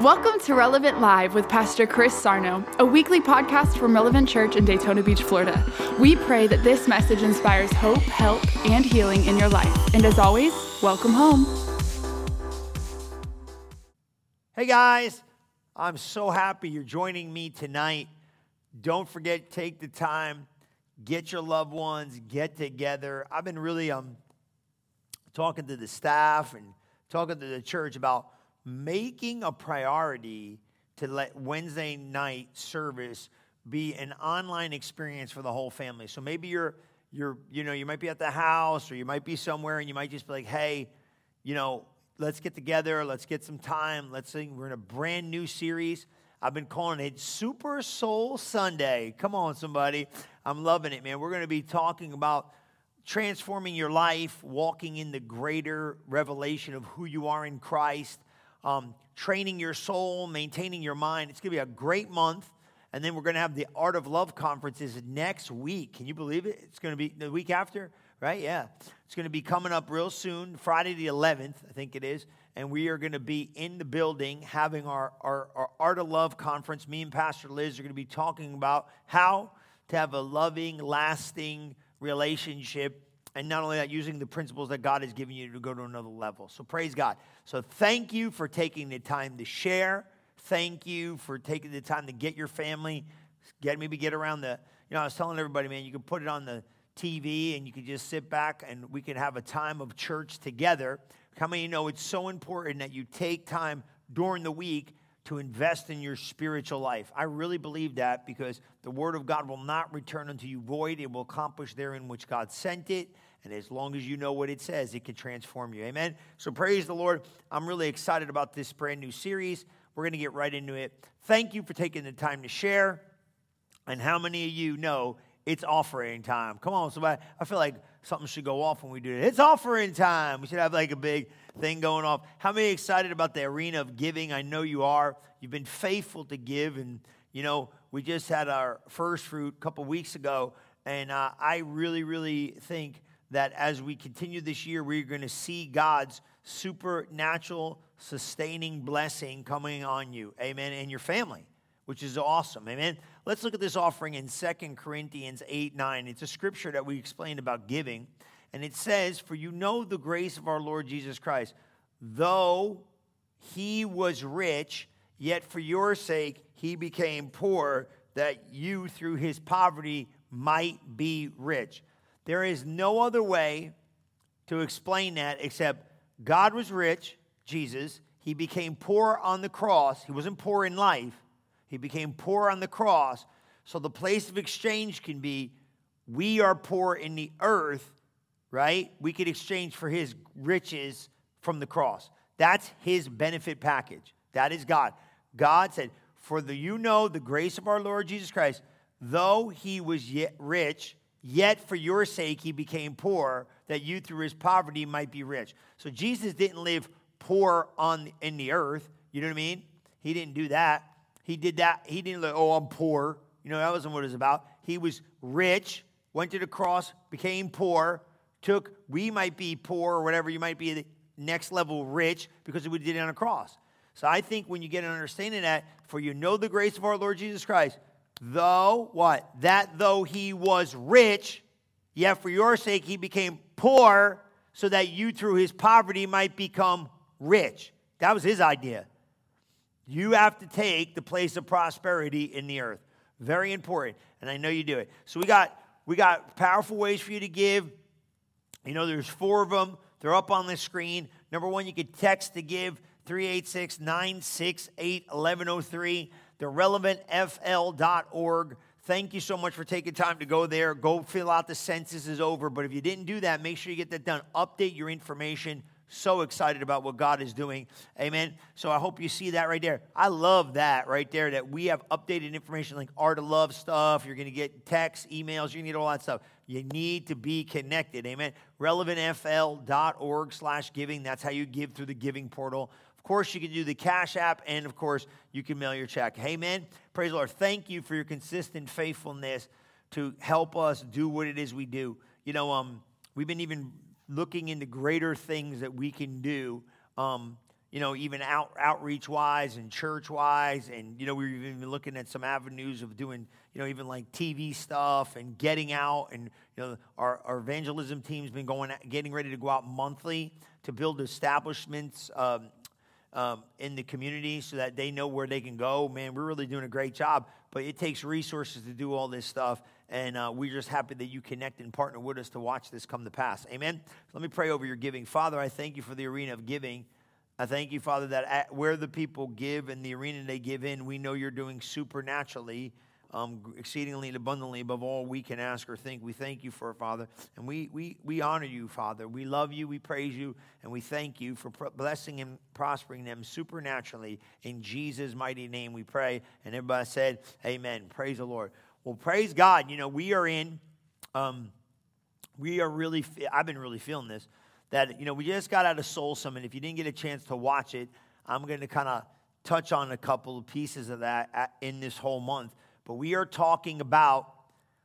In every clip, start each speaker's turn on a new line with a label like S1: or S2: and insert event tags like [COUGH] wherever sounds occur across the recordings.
S1: Welcome to Relevant Live with Pastor Chris Sarno, a weekly podcast from Relevant Church in Daytona Beach, Florida. We pray that this message inspires hope, help, and healing in your life. And as always, welcome home.
S2: Hey guys, I'm so happy you're joining me tonight. Don't forget, take the time, get your loved ones, get together. I've been really um, talking to the staff and talking to the church about making a priority to let Wednesday night service be an online experience for the whole family. So maybe you're you're you know you might be at the house or you might be somewhere and you might just be like, hey, you know, let's get together, let's get some time, let's sing. We're in a brand new series. I've been calling it Super Soul Sunday. Come on, somebody. I'm loving it, man. We're going to be talking about transforming your life, walking in the greater revelation of who you are in Christ um, training your soul, maintaining your mind. It's going to be a great month. And then we're going to have the Art of Love conferences next week. Can you believe it? It's going to be the week after, right? Yeah. It's going to be coming up real soon, Friday the 11th, I think it is. And we are going to be in the building having our, our, our Art of Love conference. Me and Pastor Liz are going to be talking about how to have a loving, lasting relationship and not only that, using the principles that God has given you to go to another level. So praise God. So thank you for taking the time to share. Thank you for taking the time to get your family, get maybe get around the, you know, I was telling everybody, man, you can put it on the TV and you can just sit back and we can have a time of church together. How many you know it's so important that you take time during the week to invest in your spiritual life. I really believe that because the word of God will not return unto you void. It will accomplish therein which God sent it. And as long as you know what it says, it can transform you. Amen. So praise the Lord. I'm really excited about this brand new series. We're going to get right into it. Thank you for taking the time to share. And how many of you know it's offering time? Come on, somebody. I feel like something should go off when we do it. It's offering time. We should have like a big thing going off. How many excited about the arena of giving? I know you are. You've been faithful to give. And, you know, we just had our first fruit a couple weeks ago. And uh, I really, really think that as we continue this year, we're going to see God's supernatural, sustaining blessing coming on you. Amen. And your family, which is awesome. Amen. Let's look at this offering in Second Corinthians 8 9. It's a scripture that we explained about giving. And it says, For you know the grace of our Lord Jesus Christ, though he was rich, yet for your sake he became poor, that you through his poverty might be rich. There is no other way to explain that except God was rich, Jesus. He became poor on the cross. He wasn't poor in life, he became poor on the cross. So the place of exchange can be we are poor in the earth, right? We could exchange for his riches from the cross. That's his benefit package. That is God. God said, For the you know the grace of our Lord Jesus Christ, though he was yet rich, Yet for your sake he became poor, that you through his poverty might be rich. So Jesus didn't live poor on in the earth. You know what I mean? He didn't do that. He did that. He didn't like, oh, I'm poor. You know, that wasn't what it was about. He was rich, went to the cross, became poor, took, we might be poor or whatever, you might be the next level rich because we did it on a cross. So I think when you get an understanding of that, for you know the grace of our Lord Jesus Christ, though what? That though he was rich, yet for your sake he became poor, so that you through his poverty might become rich. That was his idea. You have to take the place of prosperity in the earth. Very important. And I know you do it. So we got we got powerful ways for you to give. You know, there's four of them. They're up on the screen. Number one, you could text to give 386 968 1103 therelevantfl.org. Thank you so much for taking time to go there. Go fill out the census is over. But if you didn't do that, make sure you get that done. Update your information. So excited about what God is doing. Amen. So I hope you see that right there. I love that right there that we have updated information like Art of Love stuff. You're going to get texts, emails, you need all that stuff. You need to be connected. Amen. Relevantfl.org slash giving. That's how you give through the giving portal Of course, you can do the Cash App, and of course, you can mail your check. Amen. Praise the Lord. Thank you for your consistent faithfulness to help us do what it is we do. You know, um, we've been even looking into greater things that we can do. Um, you know, even out, outreach wise and church wise. And, you know, we've even been looking at some avenues of doing, you know, even like TV stuff and getting out. And, you know, our, our evangelism team's been going, getting ready to go out monthly to build establishments um, um, in the community so that they know where they can go. Man, we're really doing a great job, but it takes resources to do all this stuff. And uh, we're just happy that you connect and partner with us to watch this come to pass. Amen. Let me pray over your giving. Father, I thank you for the arena of giving. I thank you, Father, that where the people give and the arena they give in, we know you're doing supernaturally, um, exceedingly and abundantly above all we can ask or think. We thank you for it, Father. And we, we, we honor you, Father. We love you, we praise you, and we thank you for blessing and prospering them supernaturally. In Jesus' mighty name we pray. And everybody said, Amen. Praise the Lord. Well, praise God. You know, we are in, um, we are really, I've been really feeling this that, you know, we just got out of Soul Summit. If you didn't get a chance to watch it, I'm going to kind of touch on a couple of pieces of that in this whole month. But we are talking about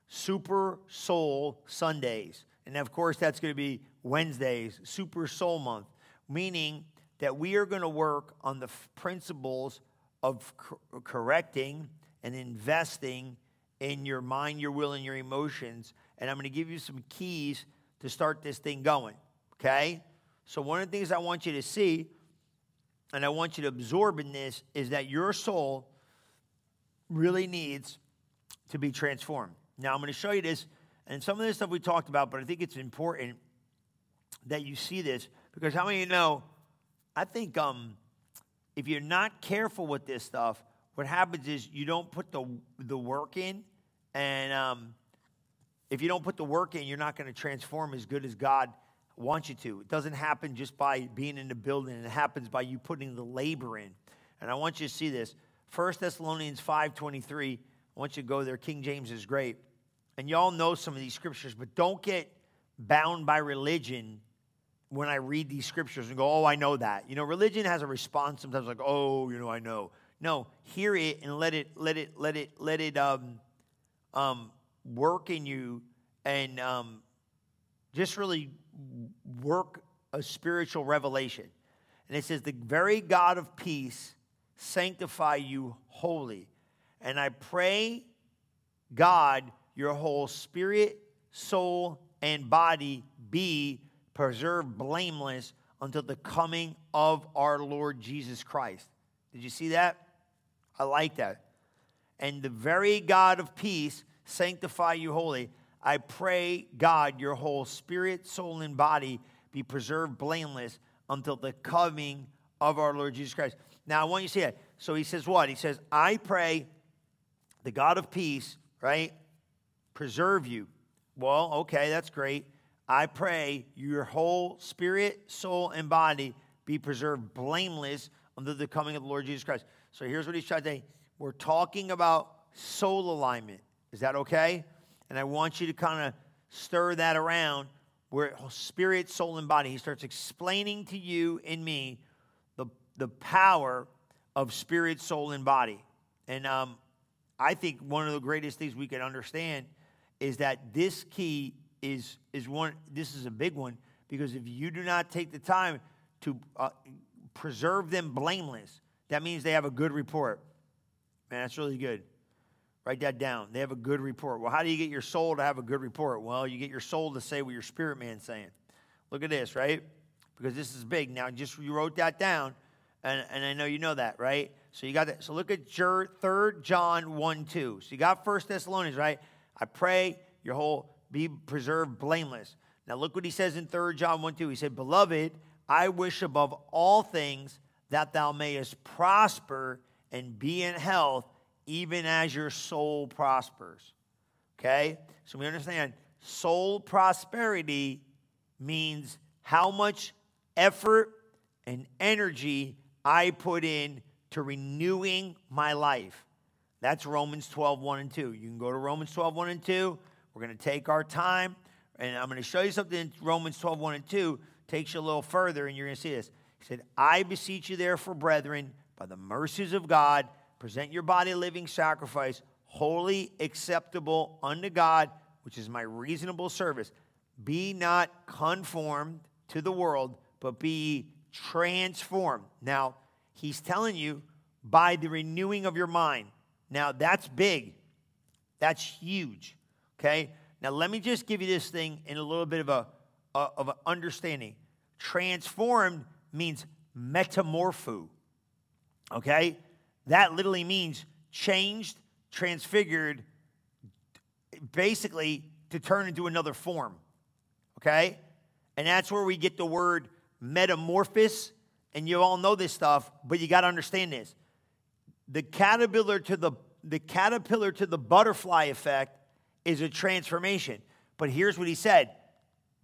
S2: Super Soul Sundays. And of course, that's going to be Wednesdays, Super Soul Month, meaning that we are going to work on the principles of co- correcting and investing in your mind, your will, and your emotions. And I'm going to give you some keys to start this thing going. Okay? So, one of the things I want you to see and I want you to absorb in this is that your soul really needs to be transformed. Now, I'm going to show you this, and some of this stuff we talked about, but I think it's important that you see this because how many of you know? I think um, if you're not careful with this stuff, what happens is you don't put the, the work in, and um, if you don't put the work in, you're not going to transform as good as God wants you to. It doesn't happen just by being in the building, it happens by you putting the labor in. And I want you to see this. 1 Thessalonians 5.23, I want you to go there. King James is great. And y'all know some of these scriptures, but don't get bound by religion when I read these scriptures and go, oh, I know that. You know, religion has a response sometimes like, oh, you know, I know. No, hear it and let it, let it, let it, let it um, um, work in you and um, just really work a spiritual revelation. And it says, The very God of peace sanctify you wholly. And I pray, God, your whole spirit, soul, and body be preserved blameless until the coming of our Lord Jesus Christ. Did you see that? I like that. And the very God of peace sanctify you wholly. I pray, God, your whole spirit, soul, and body be preserved blameless until the coming of our Lord Jesus Christ. Now, I want you to see that. So he says what? He says, I pray the God of peace, right, preserve you. Well, okay, that's great. I pray your whole spirit, soul, and body be preserved blameless until the coming of the Lord Jesus Christ. So here's what he's trying to say. We're talking about soul alignment. Is that okay? And I want you to kind of stir that around where spirit, soul, and body. He starts explaining to you and me the, the power of spirit, soul, and body. And um, I think one of the greatest things we can understand is that this key is, is one, this is a big one, because if you do not take the time to uh, preserve them blameless, that means they have a good report. Man, that's really good. Write that down. They have a good report. Well, how do you get your soul to have a good report? Well, you get your soul to say what your spirit man's saying. Look at this, right? Because this is big. Now, just you wrote that down, and, and I know you know that, right? So you got that. So look at 3 John 1 2. So you got First Thessalonians, right? I pray your whole be preserved blameless. Now look what he says in 3 John 1 2. He said, Beloved, I wish above all things that thou mayest prosper and be in health even as your soul prospers. Okay? So we understand soul prosperity means how much effort and energy I put in to renewing my life. That's Romans 12, 1 and 2. You can go to Romans 12, 1 and 2. We're going to take our time, and I'm going to show you something in Romans 12, 1 and 2. Takes you a little further, and you're going to see this. He said, I beseech you, therefore, brethren, by the mercies of God, present your body living sacrifice, holy, acceptable unto God, which is my reasonable service. Be not conformed to the world, but be transformed. Now, he's telling you by the renewing of your mind. Now, that's big. That's huge. Okay? Now, let me just give you this thing in a little bit of a, a of an understanding. Transformed means metamorpho. Okay? That literally means changed, transfigured, basically to turn into another form. Okay? And that's where we get the word metamorphosis. And you all know this stuff, but you got to understand this. The caterpillar to the the caterpillar to the butterfly effect is a transformation. But here's what he said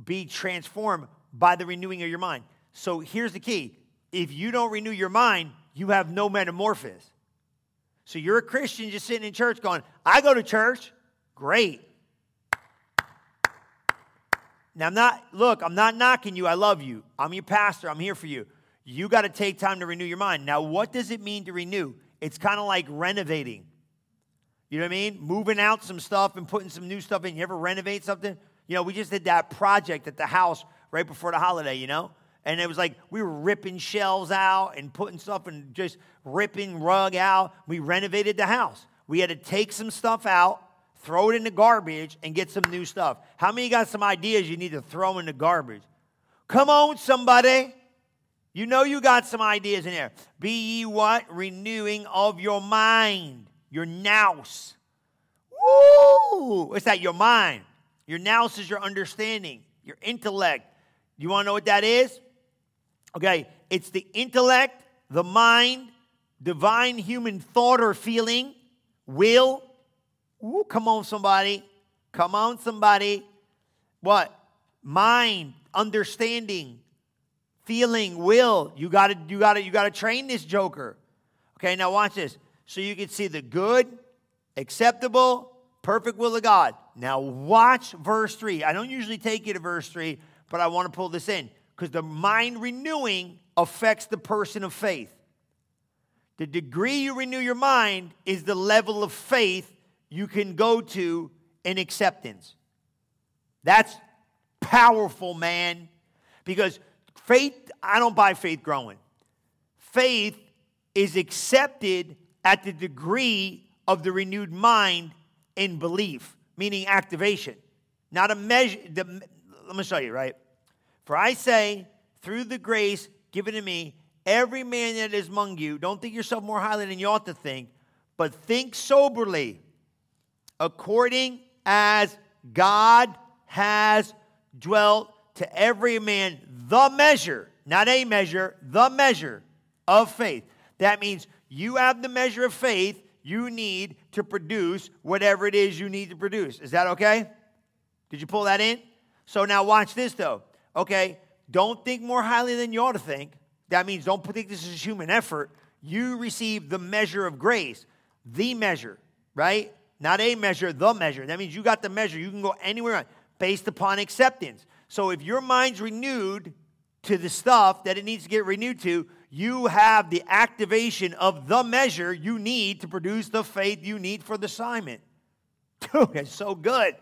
S2: be transformed by the renewing of your mind. So here's the key if you don't renew your mind, you have no metamorphosis. So you're a Christian just sitting in church going, I go to church. Great. Now, I'm not, look, I'm not knocking you. I love you. I'm your pastor. I'm here for you. You got to take time to renew your mind. Now, what does it mean to renew? It's kind of like renovating. You know what I mean? Moving out some stuff and putting some new stuff in. You ever renovate something? You know, we just did that project at the house right before the holiday, you know? And it was like we were ripping shelves out and putting stuff and just ripping rug out. We renovated the house. We had to take some stuff out throw it in the garbage, and get some new stuff. How many got some ideas you need to throw in the garbage? Come on, somebody. You know you got some ideas in there. Be ye what? Renewing of your mind, your nous. Woo! What's that? Your mind. Your nous is your understanding, your intellect. You want to know what that is? Okay, it's the intellect, the mind, divine human thought or feeling, will, Ooh, come on, somebody. Come on, somebody. What? Mind, understanding, feeling, will. You gotta, you gotta, you gotta train this joker. Okay, now watch this. So you can see the good, acceptable, perfect will of God. Now watch verse 3. I don't usually take you to verse 3, but I want to pull this in because the mind renewing affects the person of faith. The degree you renew your mind is the level of faith you can go to in acceptance. That's powerful, man. Because faith, I don't buy faith growing. Faith is accepted at the degree of the renewed mind in belief, meaning activation. Not a measure. The, let me show you, right? For I say, through the grace given to me, every man that is among you, don't think yourself more highly than you ought to think, but think soberly according as God has dwelt to every man the measure, not a measure, the measure of faith. That means you have the measure of faith you need to produce whatever it is you need to produce. Is that okay? Did you pull that in? So now watch this though. Okay, don't think more highly than you ought to think. That means don't think this is human effort. You receive the measure of grace, the measure, right? Not a measure, the measure. That means you got the measure. You can go anywhere on, based upon acceptance. So if your mind's renewed to the stuff that it needs to get renewed to, you have the activation of the measure you need to produce the faith you need for the assignment. [LAUGHS] Dude, it's so good.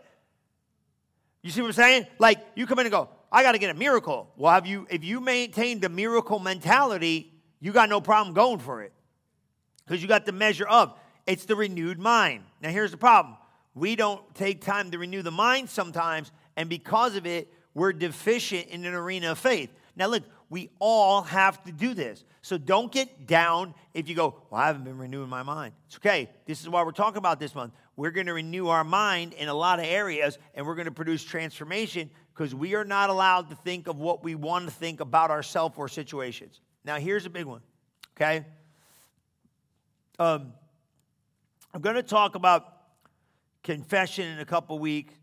S2: You see what I'm saying? Like you come in and go, I got to get a miracle. Well, have you if you maintain the miracle mentality, you got no problem going for it. Because you got the measure of. It's the renewed mind. Now, here's the problem we don't take time to renew the mind sometimes, and because of it, we're deficient in an arena of faith. Now, look, we all have to do this. So don't get down if you go, Well, I haven't been renewing my mind. It's okay. This is why we're talking about this month. We're going to renew our mind in a lot of areas, and we're going to produce transformation because we are not allowed to think of what we want to think about ourselves or situations. Now, here's a big one, okay? Um, I'm going to talk about confession in a couple weeks.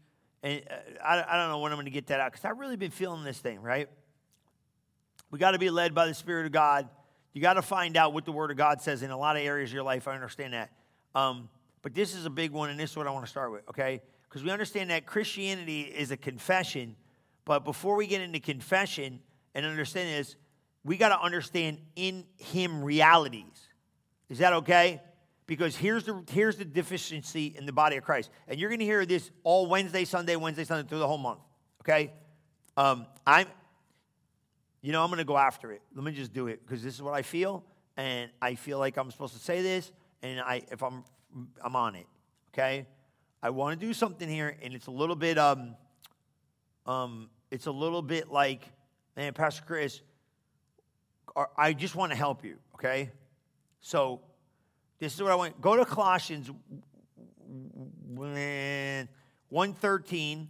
S2: And uh, I, I don't know when I'm going to get that out because I've really been feeling this thing, right? We got to be led by the Spirit of God. You got to find out what the Word of God says in a lot of areas of your life. I understand that. Um, but this is a big one, and this is what I want to start with, okay? Because we understand that Christianity is a confession. But before we get into confession and understand this, we got to understand in Him realities. Is that okay? because here's the, here's the deficiency in the body of Christ. And you're going to hear this all Wednesday, Sunday, Wednesday, Sunday through the whole month. Okay? Um, I'm, you know, I'm going to go after it. Let me just do it because this is what I feel, and I feel like I'm supposed to say this, and I, if I'm, I'm on it. Okay, I want to do something here, and it's a little bit, um, um, it's a little bit like, man, Pastor Chris, I just want to help you. Okay, so this is what I want. Go to Colossians 113,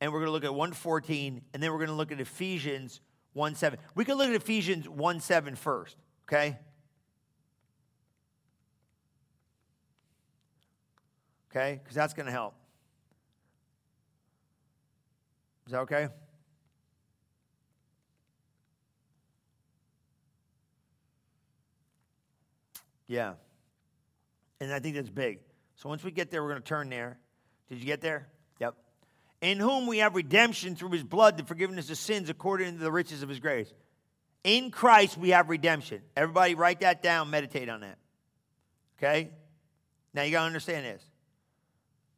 S2: and we're going to look at 114, and then we're going to look at Ephesians 1 7. We can look at Ephesians 1 7 first, okay? Okay? Because that's going to help. Is that okay? Yeah. And I think that's big. So once we get there, we're going to turn there. Did you get there? Yep. In whom we have redemption through his blood, the forgiveness of sins according to the riches of his grace. In Christ, we have redemption. Everybody, write that down, meditate on that. Okay? Now you got to understand this.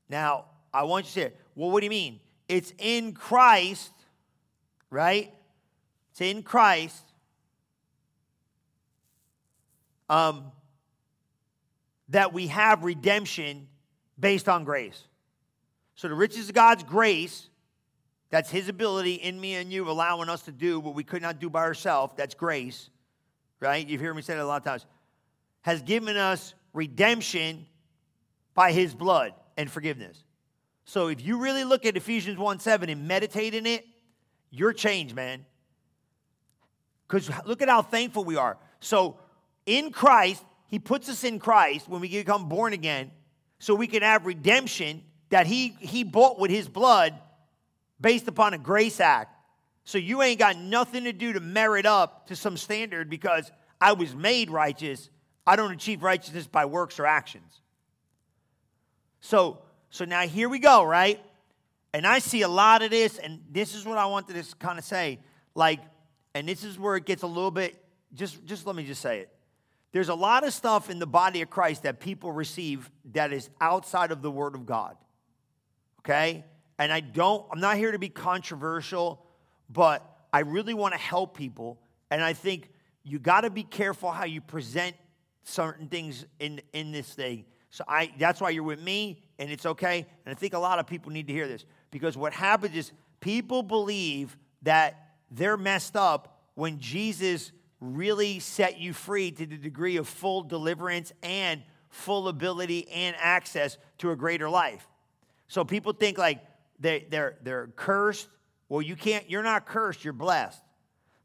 S2: Now, I want you to say, well, what do you mean? It's in Christ, right? It's in Christ. Um, that we have redemption based on grace. So the riches of God's grace, that's his ability in me and you, allowing us to do what we could not do by ourselves. That's grace, right? You've heard me say that a lot of times. Has given us redemption by his blood and forgiveness. So if you really look at Ephesians 1 7 and meditate in it, you're changed, man. Because look at how thankful we are. So in Christ, he puts us in Christ when we become born again so we can have redemption that he, he bought with his blood based upon a grace act. So you ain't got nothing to do to merit up to some standard because I was made righteous. I don't achieve righteousness by works or actions. So, so now here we go, right? And I see a lot of this, and this is what I wanted to kind of say. Like, and this is where it gets a little bit, just, just let me just say it. There's a lot of stuff in the body of Christ that people receive that is outside of the Word of God. Okay? And I don't, I'm not here to be controversial, but I really want to help people. And I think you got to be careful how you present certain things in, in this thing. So I, that's why you're with me, and it's okay. And I think a lot of people need to hear this because what happens is people believe that they're messed up when Jesus really set you free to the degree of full deliverance and full ability and access to a greater life. So people think like they, they're, they're cursed. Well, you can't, you're not cursed, you're blessed.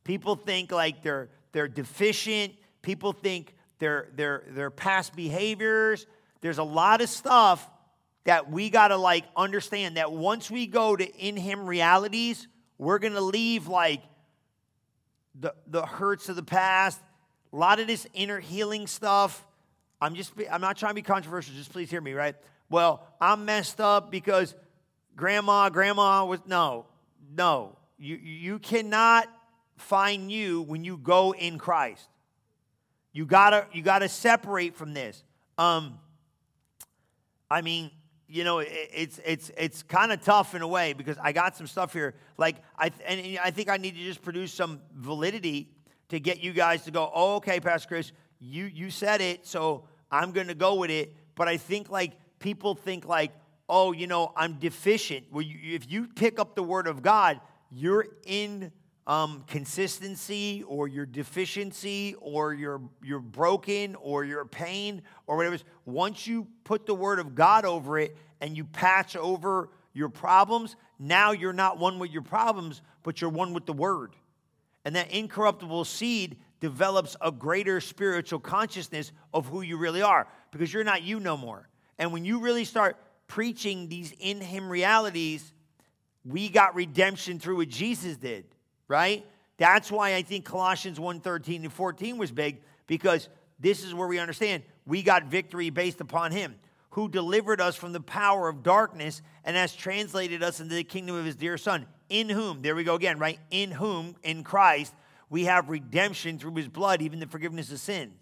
S2: People think like they're, they're deficient. People think they're, they're, they're past behaviors. There's a lot of stuff that we got to like understand that once we go to in Him realities, we're going to leave like the, the hurts of the past, a lot of this inner healing stuff. I'm just, I'm not trying to be controversial, just please hear me, right? Well, I'm messed up because grandma, grandma was, no, no. You, you cannot find you when you go in Christ. You gotta, you gotta separate from this. Um, I mean, you know, it's it's it's kind of tough in a way because I got some stuff here. Like I and I think I need to just produce some validity to get you guys to go. Oh, okay, Pastor Chris, you you said it, so I'm going to go with it. But I think like people think like, oh, you know, I'm deficient. Well, you, if you pick up the Word of God, you're in um, consistency or your deficiency or you're, you're broken or your pain or whatever. Once you put the word of God over it and you patch over your problems, now you're not one with your problems, but you're one with the word. And that incorruptible seed develops a greater spiritual consciousness of who you really are because you're not you no more. And when you really start preaching these in Him realities, we got redemption through what Jesus did right? That's why I think Colossians 1:13 and 14 was big because this is where we understand we got victory based upon him who delivered us from the power of darkness and has translated us into the kingdom of his dear son. In whom there we go again right? In whom in Christ we have redemption through his blood even the forgiveness of sins.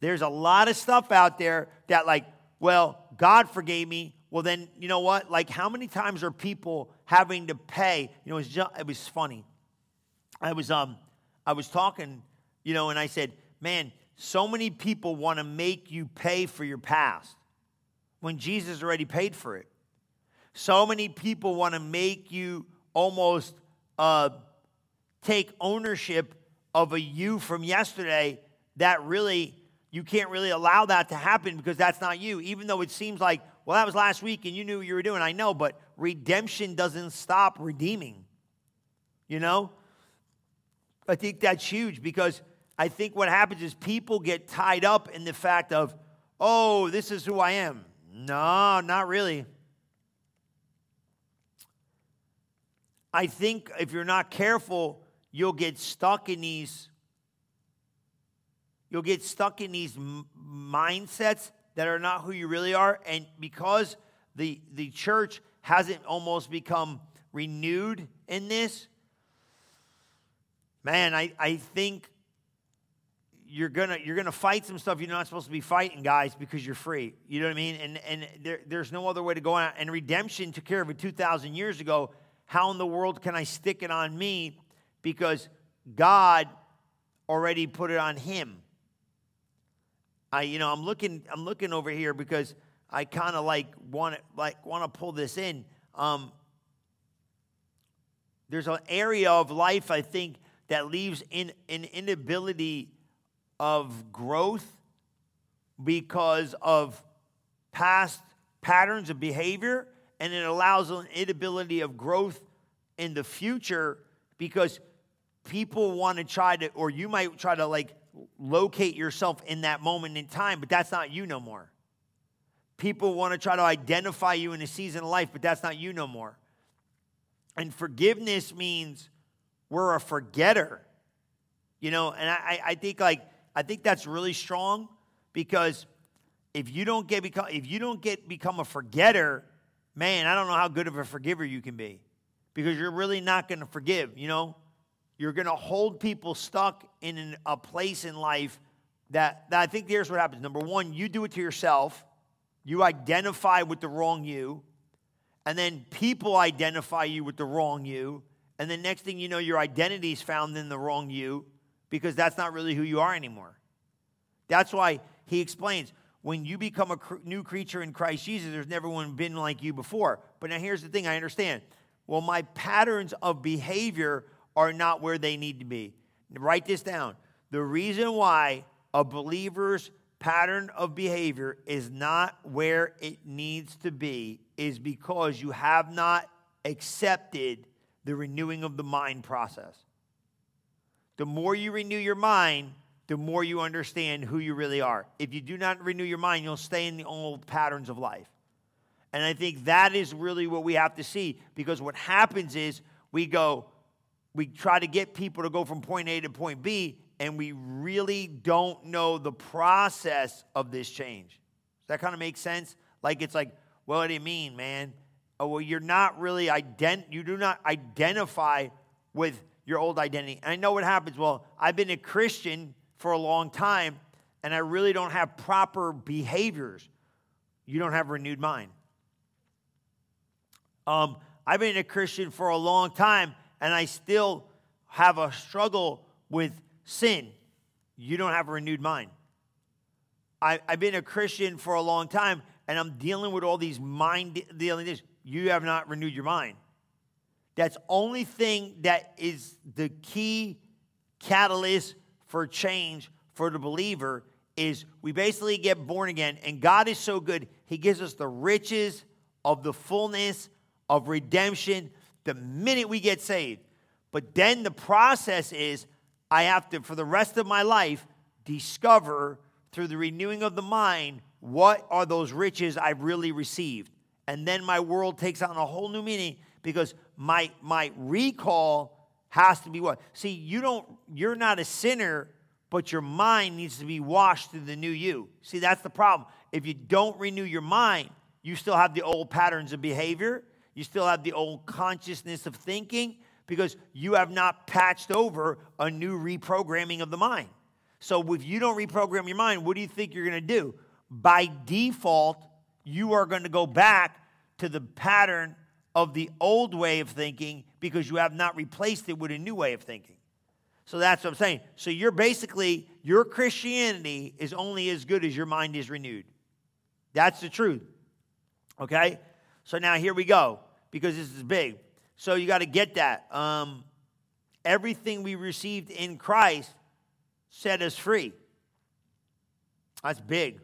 S2: There's a lot of stuff out there that like well God forgave me. Well then you know what? Like how many times are people having to pay? You know it was, just, it was funny I was um I was talking, you know, and I said, man, so many people want to make you pay for your past when Jesus already paid for it. So many people want to make you almost uh, take ownership of a you from yesterday that really, you can't really allow that to happen because that's not you. Even though it seems like, well, that was last week and you knew what you were doing. I know, but redemption doesn't stop redeeming. You know? I think that's huge because I think what happens is people get tied up in the fact of, oh, this is who I am. No, not really. I think if you're not careful, you'll get stuck in these you'll get stuck in these m- mindsets that are not who you really are and because the the church hasn't almost become renewed in this man i i think you're gonna you're gonna fight some stuff you're not supposed to be fighting guys because you're free you know what i mean and and there, there's no other way to go on and redemption took care of it 2000 years ago how in the world can I stick it on me? Because God already put it on him. I, you know, I'm looking, I'm looking over here because I kind of like want to like want to pull this in. Um, there's an area of life I think that leaves in an inability of growth because of past patterns of behavior and it allows an inability of growth in the future because people want to try to, or you might try to like locate yourself in that moment in time, but that's not you no more. People want to try to identify you in a season of life, but that's not you no more. And forgiveness means we're a forgetter. You know, and I, I think like I think that's really strong because if you don't get become if you don't get become a forgetter, man, I don't know how good of a forgiver you can be because you're really not to forgive, you know? You're to hold people stuck in an, a place in life that, that I think here's what happens. Number one, you do it to yourself, you identify with the wrong you, and then people identify you with the wrong you. And the next thing you know, your identity is found in the wrong you because that's not really who you are anymore. That's why he explains when you become a cr- new creature in Christ Jesus, there's never one been like you before. But now here's the thing I understand. Well, my patterns of behavior are not where they need to be. Write this down. The reason why a believer's pattern of behavior is not where it needs to be is because you have not accepted the renewing of the mind process. The more you renew your mind, the more you understand who you really are. If you do not renew your mind, you'll stay in the old patterns of life. And I think that is really what we have to see because what happens is we go, we try to get people to go from point A to point B, and we really don't know the process of this change. Does that kind of make sense? Like it's like, well, what do you mean, man? Oh, well, you're not really ident you do not identify with your old identity. And I know what happens. Well, I've been a Christian for a long time and I really don't have proper behaviors, you don't have renewed mind. Um, I've been a Christian for a long time and I still have a struggle with sin. You don't have a renewed mind. I, have been a Christian for a long time and I'm dealing with all these mind dealing things. You have not renewed your mind. That's only thing that is the key catalyst for change for the believer is we basically get born again, and God is so good, He gives us the riches of the fullness of redemption the minute we get saved. But then the process is I have to, for the rest of my life, discover through the renewing of the mind what are those riches I've really received. And then my world takes on a whole new meaning because my, my recall has to be what? See, you don't, you're not a sinner, but your mind needs to be washed through the new you. See, that's the problem. If you don't renew your mind, you still have the old patterns of behavior, you still have the old consciousness of thinking because you have not patched over a new reprogramming of the mind. So if you don't reprogram your mind, what do you think you're going to do? By default, you are going to go back to the pattern of the old way of thinking because you have not replaced it with a new way of thinking. So that's what I'm saying. So you're basically, your Christianity is only as good as your mind is renewed. That's the truth. Okay? So now here we go, because this is big. So you got to get that. Um, everything we received in Christ set us free. That's big.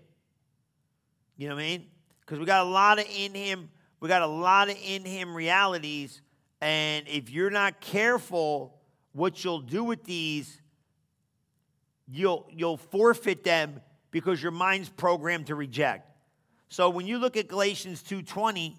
S2: You know what I mean? Because we got a lot of in Him, we got a lot of in Him realities. And if you're not careful, what you'll do with these, you'll, you'll forfeit them because your mind's programmed to reject. So when you look at Galatians 2.20,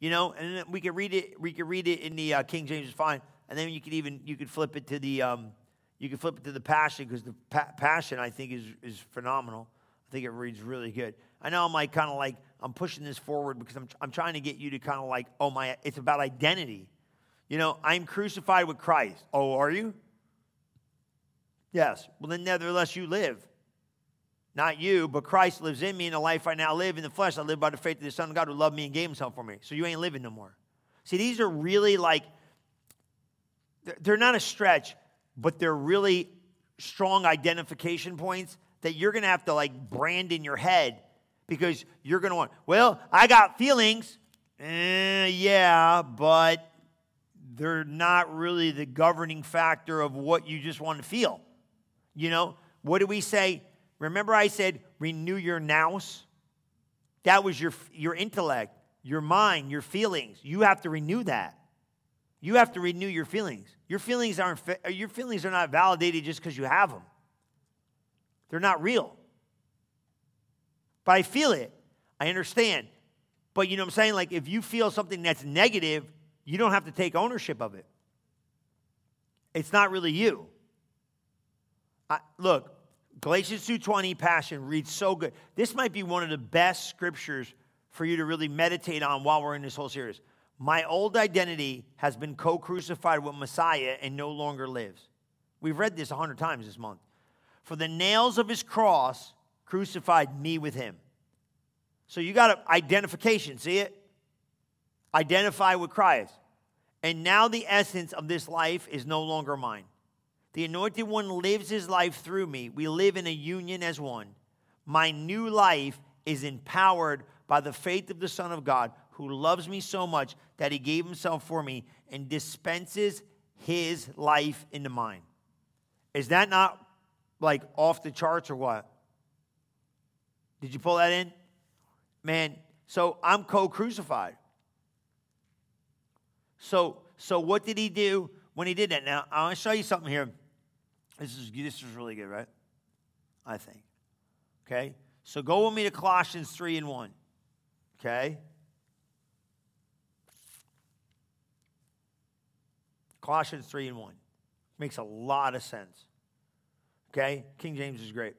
S2: you know, and we can read it, we can read it in the uh, King James is fine. And then you could even, you could flip it to the, um, you can flip it to the Passion because the pa- Passion, I think, is, is phenomenal. I think it reads really good. I know I'm like kind of like, I'm pushing this forward because I'm, I'm trying to get you to kind of like, oh my, it's about identity. You know, I'm crucified with Christ. Oh, are you? Yes. Well, then, nevertheless, you live. Not you, but Christ lives in me, in the life I now live in the flesh, I live by the faith of the Son of God who loved me and gave himself for me. So you ain't living no more. See, these are really like, they're not a stretch, but they're really strong identification points that you're going to have to like brand in your head because you're going to want, well, I got feelings. Eh, yeah, but they're not really the governing factor of what you just want to feel. You know, what do we say? Remember, I said, renew your nous? That was your, your intellect, your mind, your feelings. You have to renew that. You have to renew your feelings. Your feelings aren't your feelings are not validated just because you have them. They're not real. But I feel it. I understand. But you know what I'm saying? Like if you feel something that's negative, you don't have to take ownership of it. It's not really you. I, look, Galatians 2:20 passion reads so good. This might be one of the best scriptures for you to really meditate on while we're in this whole series. My old identity has been co-crucified with Messiah and no longer lives. We've read this a hundred times this month. For the nails of his cross crucified me with him. So you got identification, see it? identify with Christ. And now the essence of this life is no longer mine. The anointed one lives his life through me. We live in a union as one. My new life is empowered by the faith of the Son of God who loves me so much that he gave himself for me and dispenses his life into mine. Is that not like off the charts or what? Did you pull that in? Man, so I'm co crucified. So, so what did he do when he did that? Now, I want to show you something here. This is, this is really good, right? I think. Okay? So go with me to Colossians 3 and 1. Okay? Colossians 3 and 1. Makes a lot of sense. Okay? King James is great.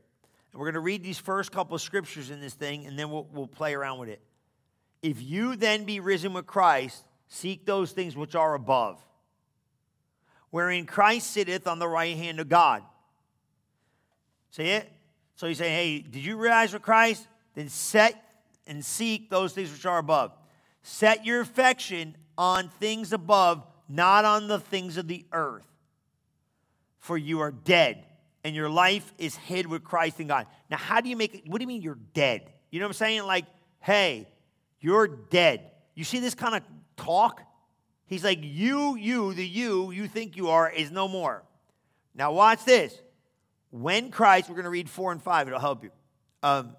S2: And we're going to read these first couple of scriptures in this thing, and then we'll, we'll play around with it. If you then be risen with Christ, Seek those things which are above, wherein Christ sitteth on the right hand of God. See it? So you say, hey, did you realize with Christ? Then set and seek those things which are above. Set your affection on things above, not on the things of the earth. For you are dead, and your life is hid with Christ in God. Now, how do you make it? What do you mean you're dead? You know what I'm saying? Like, hey, you're dead. You see this kind of talk. He's like, You, you, the you you think you are is no more. Now, watch this. When Christ, we're going to read four and five, it'll help you. Um,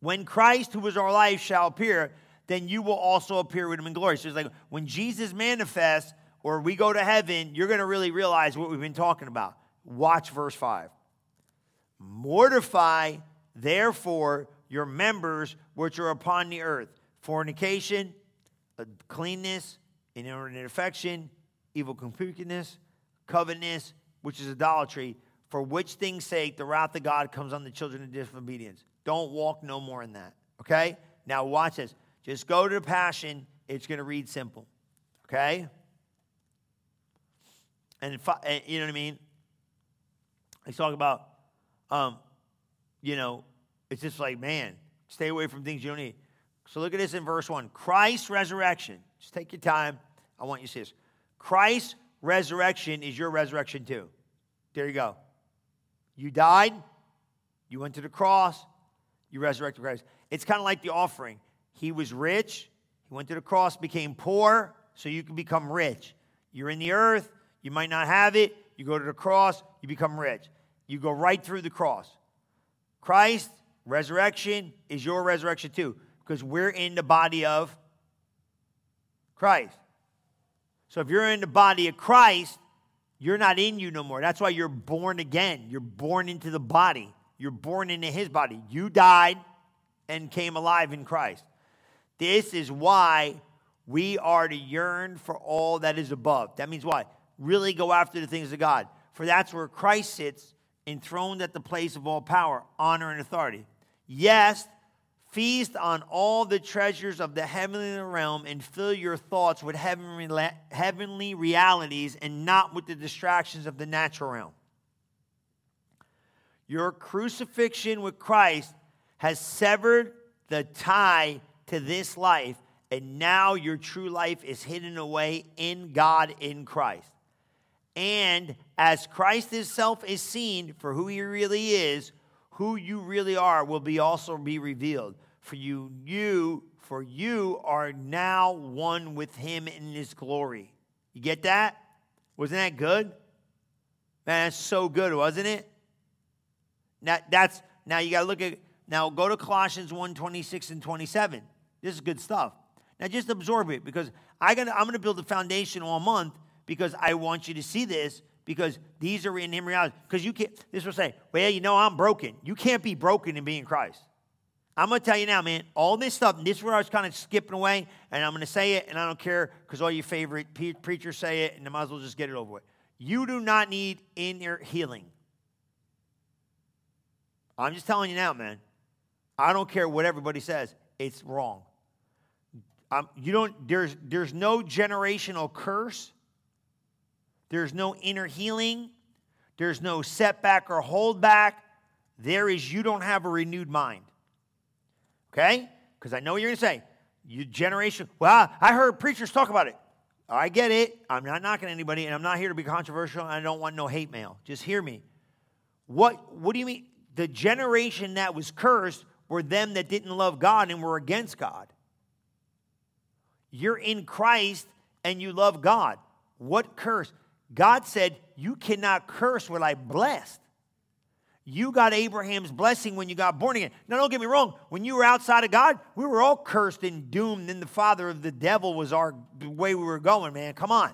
S2: when Christ, who is our life, shall appear, then you will also appear with him in glory. So it's like when Jesus manifests or we go to heaven, you're going to really realize what we've been talking about. Watch verse 5. Mortify, therefore, your members which are upon the earth fornication, uh, cleanness, inordinate affection, evil concupiscence, covetousness, which is idolatry, for which things sake the wrath of God comes on the children of disobedience. Don't walk no more in that. Okay? Now watch this. Just go to the passion. It's going to read simple. Okay? And you know what I mean? Let's talk about, um, you know, it's just like, man, stay away from things you don't need. So look at this in verse 1. Christ's resurrection. Just take your time. I want you to see this. Christ's resurrection is your resurrection too. There you go. You died, you went to the cross, you resurrected Christ. It's kind of like the offering. He was rich, he went to the cross, became poor, so you can become rich. You're in the earth, you might not have it, you go to the cross, you become rich. You go right through the cross. Christ, resurrection, is your resurrection too, because we're in the body of Christ. So if you're in the body of Christ, you're not in you no more. That's why you're born again. You're born into the body. You're born into his body. You died and came alive in Christ. This is why we are to yearn for all that is above. That means what? Really go after the things of God. For that's where Christ sits, enthroned at the place of all power, honor, and authority. Yes, feast on all the treasures of the heavenly realm and fill your thoughts with heavenly, realities and not with the distractions of the natural realm. Your crucifixion with Christ has severed the tie to this life, and now your true life is hidden away in God in Christ. And as Christ Himself is seen for who He really is, who you really are will be also be revealed. For you, you, for you are now one with Him in His glory. You get that? Wasn't that good? Man, that's so good, wasn't it? Now that's now you got to look at now go to Colossians 1, 26 and 27. This is good stuff. Now just absorb it because I going to build a foundation all month because I want you to see this because these are in him reality. Because you can't, this will say, well, you know, I'm broken. You can't be broken and be in Christ. I'm going to tell you now, man, all this stuff, this is where I was kind of skipping away, and I'm going to say it, and I don't care because all your favorite pe- preachers say it, and I might as well just get it over with. You do not need inner healing. I'm just telling you now, man. I don't care what everybody says. It's wrong. Um, you don't. There's there's no generational curse. There's no inner healing. There's no setback or holdback. There is you don't have a renewed mind. Okay? Because I know what you're going to say. You generation. Well, I heard preachers talk about it. I get it. I'm not knocking anybody, and I'm not here to be controversial. And I don't want no hate mail. Just hear me. What What do you mean? The generation that was cursed were them that didn't love God and were against God. You're in Christ and you love God. What curse? God said, You cannot curse what I blessed. You got Abraham's blessing when you got born again. Now, don't get me wrong. When you were outside of God, we were all cursed and doomed, and the father of the devil was our way we were going, man. Come on.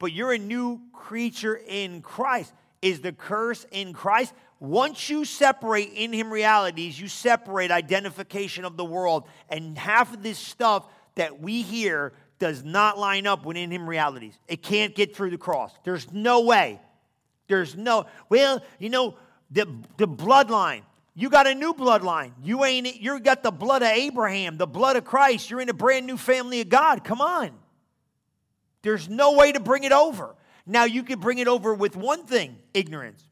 S2: But you're a new creature in Christ. Is the curse in Christ? Once you separate in Him realities, you separate identification of the world. And half of this stuff that we hear does not line up with in Him realities. It can't get through the cross. There's no way. There's no, well, you know, the, the bloodline. You got a new bloodline. You ain't, you got the blood of Abraham, the blood of Christ. You're in a brand new family of God. Come on. There's no way to bring it over. Now, you can bring it over with one thing ignorance.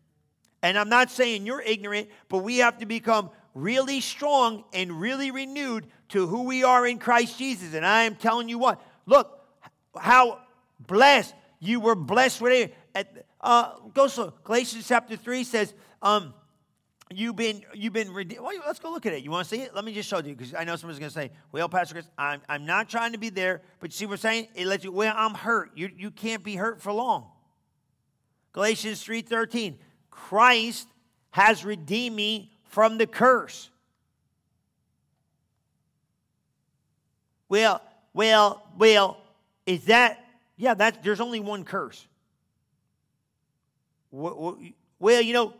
S2: And I'm not saying you're ignorant, but we have to become really strong and really renewed to who we are in Christ Jesus. And I am telling you what, look how blessed you were blessed with it. Uh, go so Galatians chapter 3 says, um, you've been you've been redeemed. Well, let's go look at it. You want to see it? Let me just show you because I know someone's going to say, "Well, Pastor Chris, I'm I'm not trying to be there, but you see what I'm saying? It lets you. Well, I'm hurt. You you can't be hurt for long. Galatians three thirteen. Christ has redeemed me from the curse. Well, well, well, is that, yeah, that, there's only one curse. Well, you know,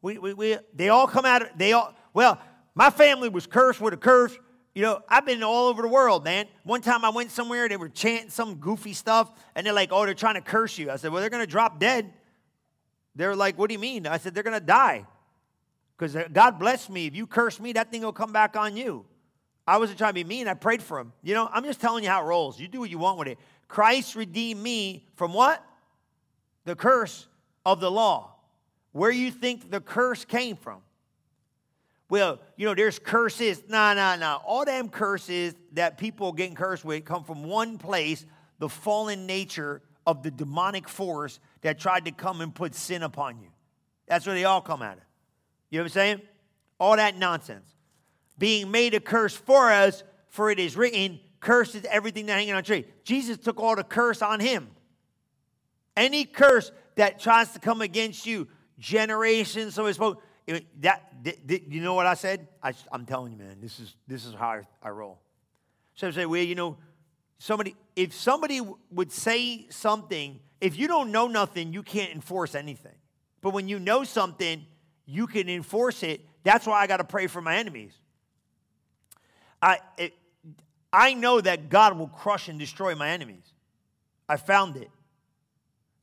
S2: we, we, we, they all come out, of, they all, well, my family was cursed with a curse. You know, I've been all over the world, man. One time I went somewhere, they were chanting some goofy stuff, and they're like, oh, they're trying to curse you. I said, well, they're going to drop dead. They're like, what do you mean? I said, they're going to die. Because uh, God bless me. If you curse me, that thing will come back on you. I wasn't trying to be mean. I prayed for him. You know, I'm just telling you how it rolls. You do what you want with it. Christ redeemed me from what? The curse of the law. Where you think the curse came from? Well, you know, there's curses. Nah, nah, nah. All them curses that people getting cursed with come from one place, the fallen nature of the demonic force that tried to come and put sin upon you. That's where they all come at it. You know what I'm saying? All that nonsense. Being made a curse for us, for it is written, cursed is everything that hanging on a tree. Jesus took all the curse on him. Any curse that tries to come against you, generations, so it's supposed, that, you know what I said? I, am telling you, man, this is, this is how I, I roll. So I say, well, you know, somebody, if somebody would say something, if you don't know nothing, you can't enforce anything. But when you know something, you can enforce it. That's why I got to pray for my enemies. I, it, I know that God will crush and destroy my enemies. I found it.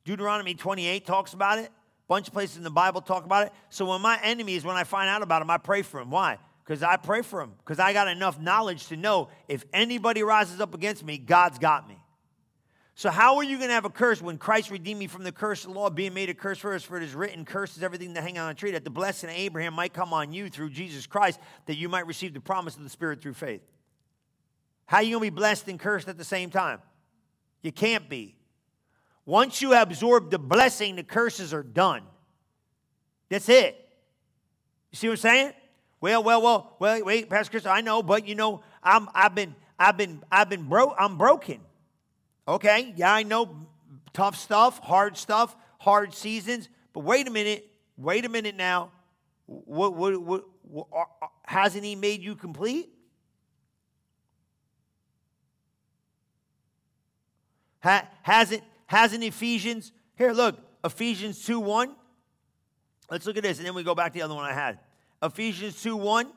S2: Deuteronomy 28 talks about it. A bunch of places in the Bible talk about it. So when my enemies, when I find out about them, I pray for them. Why? Because I pray for them. Because I got enough knowledge to know if anybody rises up against me, God's got me. So how are you going to have a curse when Christ redeemed me from the curse of the law, being made a curse for us? For it is written, curses everything that hang on a tree, that the blessing of Abraham might come on you through Jesus Christ, that you might receive the promise of the Spirit through faith. How are you going to be blessed and cursed at the same time? You can't be. Once you absorb the blessing, the curses are done. That's it. You see what I'm saying? Well, well, well, well, wait, Pastor Chris, I know, but you know, I'm I've been I've been I've been broke, I'm broken. Okay, yeah, I know tough stuff, hard stuff, hard seasons, but wait a minute, wait a minute now. What, what, what, what hasn't he made you complete? Ha, hasn't, hasn't Ephesians, here, look, Ephesians 2 1. Let's look at this, and then we go back to the other one I had. Ephesians 2 1.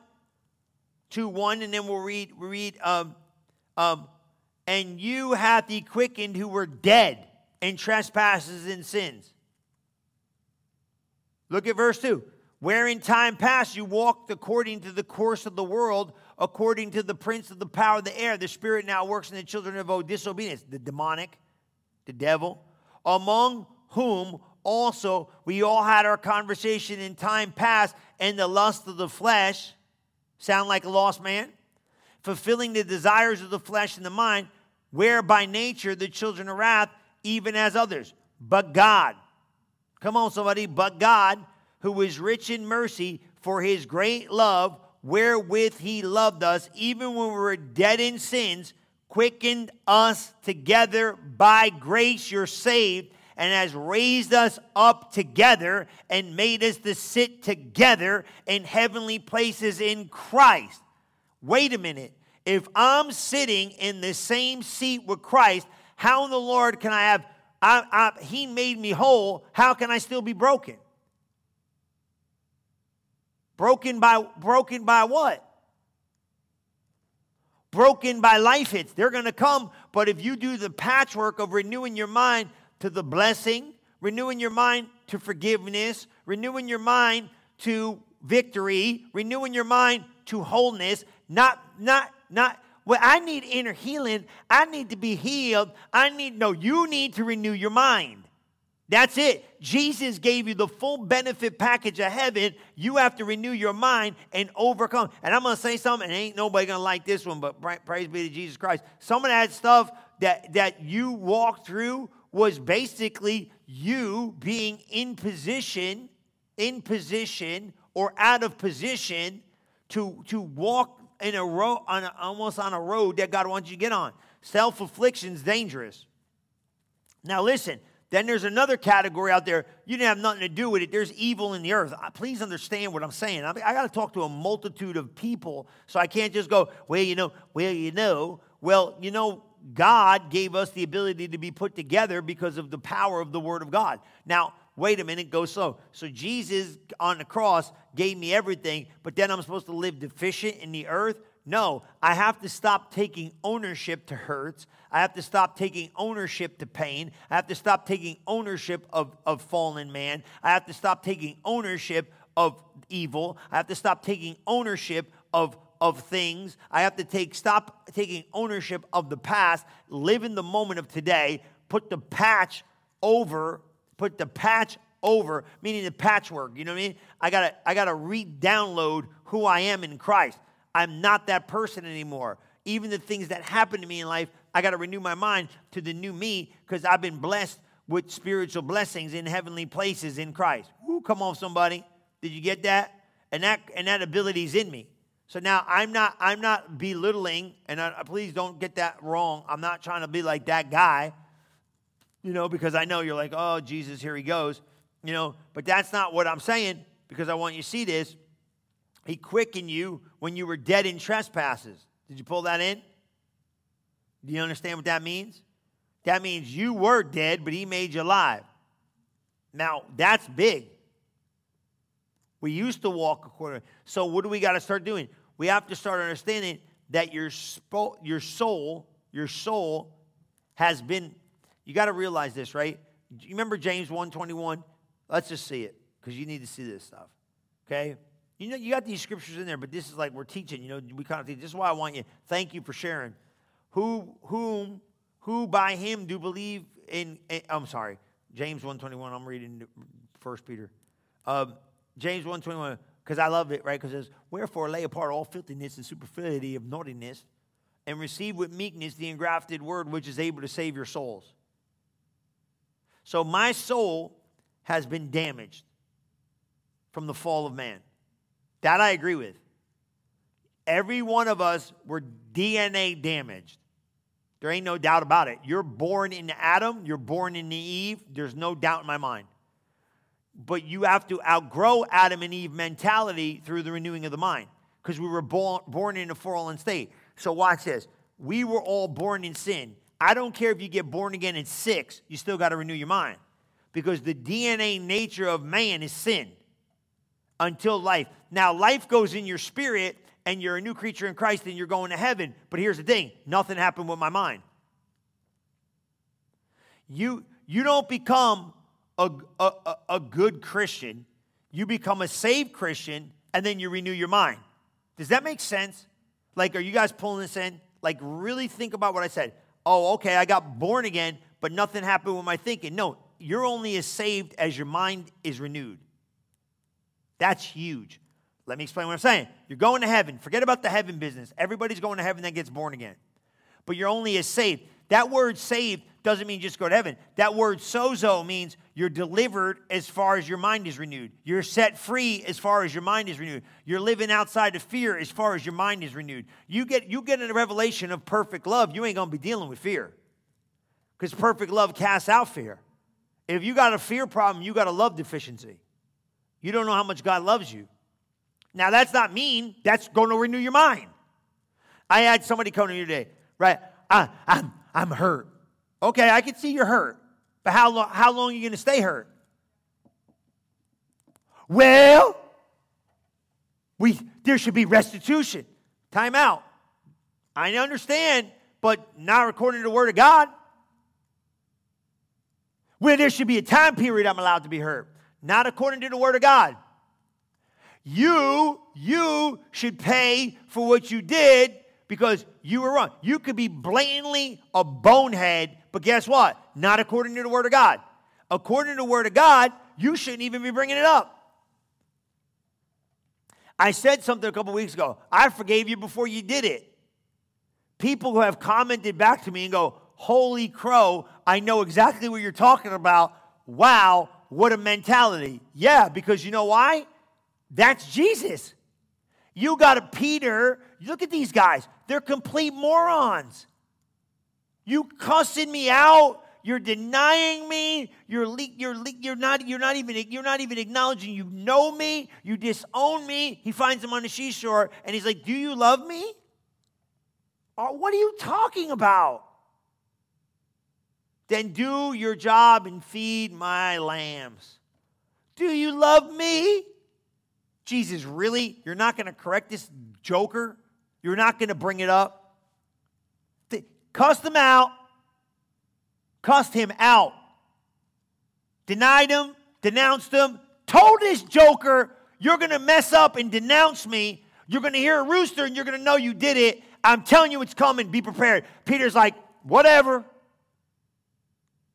S2: 2 1, and then we'll read, read um, um, and you hath he quickened who were dead in trespasses and sins. Look at verse 2. Where in time past you walked according to the course of the world, according to the prince of the power of the air. The spirit now works in the children of oh, disobedience, the demonic, the devil, among whom also we all had our conversation in time past and the lust of the flesh. Sound like a lost man? Fulfilling the desires of the flesh and the mind, where by nature the children of wrath, even as others. But God, come on, somebody, but God, who is rich in mercy for his great love, wherewith he loved us, even when we were dead in sins, quickened us together by grace, you're saved, and has raised us up together and made us to sit together in heavenly places in Christ. Wait a minute. If I'm sitting in the same seat with Christ, how in the Lord can I have? I, I, he made me whole. How can I still be broken? Broken by broken by what? Broken by life hits. They're going to come, but if you do the patchwork of renewing your mind to the blessing, renewing your mind to forgiveness, renewing your mind to victory, renewing your mind to wholeness, not not not well, I need inner healing. I need to be healed. I need no, you need to renew your mind. That's it. Jesus gave you the full benefit package of heaven. You have to renew your mind and overcome. And I'm going to say something, and ain't nobody going to like this one, but praise be to Jesus Christ. Some of that stuff that, that you walked through was basically you being in position, in position, or out of position to, to walk in a road, on a, almost on a road that God wants you to get on. Self affliction is dangerous. Now, listen, then there's another category out there. You didn't have nothing to do with it. There's evil in the earth. Please understand what I'm saying. I, I got to talk to a multitude of people, so I can't just go, well, you know, well, you know. Well, you know, God gave us the ability to be put together because of the power of the Word of God. Now, wait a minute, go slow. So Jesus on the cross gave me everything, but then I'm supposed to live deficient in the earth? No, I have to stop taking ownership to hurts. I have to stop taking ownership to pain. I have to stop taking ownership of, of fallen man. I have to stop taking ownership of evil. I have to stop taking ownership of, of things. I have to take stop taking ownership of the past, live in the moment of today, put the patch over, put the patch over, meaning the patchwork. You know what I mean? I gotta I gotta re-download who I am in Christ. I'm not that person anymore. Even the things that happen to me in life, I got to renew my mind to the new me because I've been blessed with spiritual blessings in heavenly places in Christ. Ooh, come on, somebody. Did you get that? And that and that ability is in me. So now I'm not I'm not belittling, and I, please don't get that wrong. I'm not trying to be like that guy, you know, because I know you're like, oh Jesus, here he goes, you know. But that's not what I'm saying because I want you to see this. He quickened you when you were dead in trespasses. Did you pull that in? Do you understand what that means? That means you were dead, but he made you alive. Now, that's big. We used to walk according. So, what do we got to start doing? We have to start understanding that your, spo- your soul, your soul has been, you got to realize this, right? You remember James 121? Let's just see it because you need to see this stuff. Okay? You know, you got these scriptures in there, but this is like we're teaching, you know, we kind of teach. This is why I want you. Thank you for sharing. Who, whom who by him do believe in, in I'm sorry, James 121, I'm reading First Peter. Uh, James 121, because I love it, right? Because it says, Wherefore lay apart all filthiness and superfluity of naughtiness, and receive with meekness the engrafted word which is able to save your souls. So my soul has been damaged from the fall of man. That I agree with. Every one of us were DNA damaged. There ain't no doubt about it. You're born in Adam, you're born in Eve. There's no doubt in my mind. But you have to outgrow Adam and Eve mentality through the renewing of the mind because we were born, born in a fallen state. So watch this. We were all born in sin. I don't care if you get born again at six, you still got to renew your mind because the DNA nature of man is sin until life. Now, life goes in your spirit and you're a new creature in Christ and you're going to heaven. But here's the thing nothing happened with my mind. You, you don't become a, a, a good Christian, you become a saved Christian, and then you renew your mind. Does that make sense? Like, are you guys pulling this in? Like, really think about what I said. Oh, okay, I got born again, but nothing happened with my thinking. No, you're only as saved as your mind is renewed. That's huge. Let me explain what I'm saying. You're going to heaven. Forget about the heaven business. Everybody's going to heaven that gets born again. But you're only as saved. That word saved doesn't mean just go to heaven. That word sozo means you're delivered as far as your mind is renewed. You're set free as far as your mind is renewed. You're living outside of fear as far as your mind is renewed. You get you get a revelation of perfect love, you ain't gonna be dealing with fear. Because perfect love casts out fear. If you got a fear problem, you got a love deficiency. You don't know how much God loves you. Now, that's not mean. That's to renew your mind. I had somebody come to me today, right? I, I'm, I'm hurt. Okay, I can see you're hurt. But how, long, how long are you going to stay hurt? Well, we, there should be restitution. Time out. I understand, but not according to the Word of God. Where there should be a time period I'm allowed to be hurt. Not according to the Word of God. You, you should pay for what you did because you were wrong. You could be blatantly a bonehead, but guess what? Not according to the Word of God. According to the Word of God, you shouldn't even be bringing it up. I said something a couple weeks ago. I forgave you before you did it. People who have commented back to me and go, Holy crow, I know exactly what you're talking about. Wow, what a mentality. Yeah, because you know why? That's Jesus. You got a Peter. Look at these guys. They're complete morons. You cussing me out. You're denying me. You're le- you're le- you're not you're not even you're not even acknowledging you know me. You disown me. He finds him on the seashore and he's like, "Do you love me?" Oh, what are you talking about? Then do your job and feed my lambs. Do you love me? Jesus, really? You're not going to correct this joker? You're not going to bring it up? Cussed him out. Cussed him out. Denied him, denounced him, told this joker, You're going to mess up and denounce me. You're going to hear a rooster and you're going to know you did it. I'm telling you it's coming. Be prepared. Peter's like, Whatever.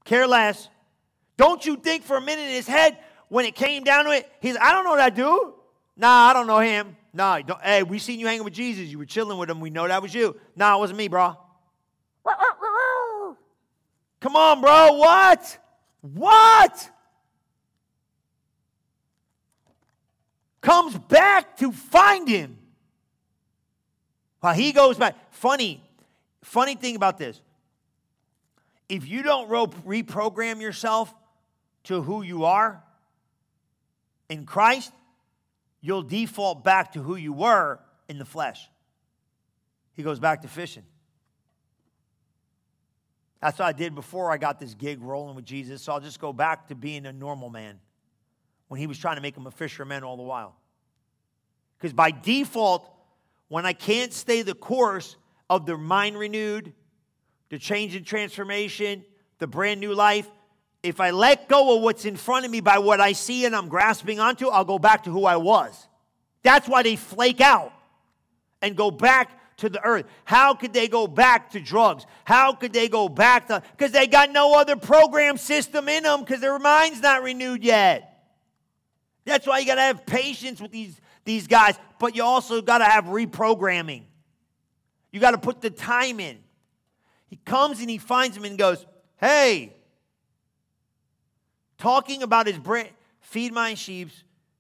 S2: Care less. Don't you think for a minute in his head, when it came down to it, he's, I don't know what I dude. Nah, I don't know him. Nah, hey, we seen you hanging with Jesus. You were chilling with him. We know that was you. Nah, it wasn't me, bro. Come on, bro. What? What? Comes back to find him. While he goes back. Funny, funny thing about this. If you don't reprogram yourself to who you are in Christ, you'll default back to who you were in the flesh. He goes back to fishing. That's what I did before I got this gig rolling with Jesus. So I'll just go back to being a normal man when he was trying to make him a fisherman all the while. Because by default, when I can't stay the course of the mind renewed, the change and transformation, the brand new life, if I let go of what's in front of me by what I see and I'm grasping onto, I'll go back to who I was. That's why they flake out and go back to the earth. How could they go back to drugs? How could they go back to, because they got no other program system in them because their mind's not renewed yet. That's why you got to have patience with these, these guys, but you also got to have reprogramming. You got to put the time in. He comes and he finds him and goes, Hey, talking about his brain, feed my sheep,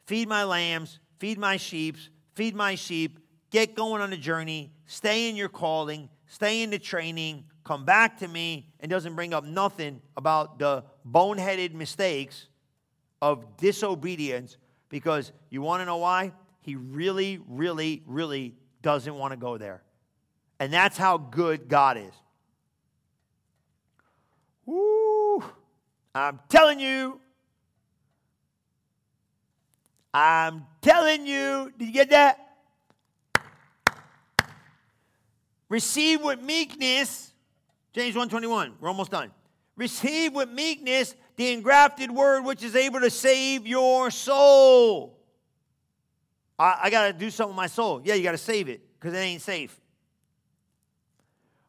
S2: feed my lambs, feed my sheep, feed my sheep, get going on the journey, stay in your calling, stay in the training, come back to me, and doesn't bring up nothing about the boneheaded mistakes of disobedience because you want to know why? He really, really, really doesn't want to go there. And that's how good God is. I'm telling you. I'm telling you. Did you get that? Receive with meekness, James 121, we're almost done. Receive with meekness the engrafted word which is able to save your soul. I, I got to do something with my soul. Yeah, you got to save it because it ain't safe.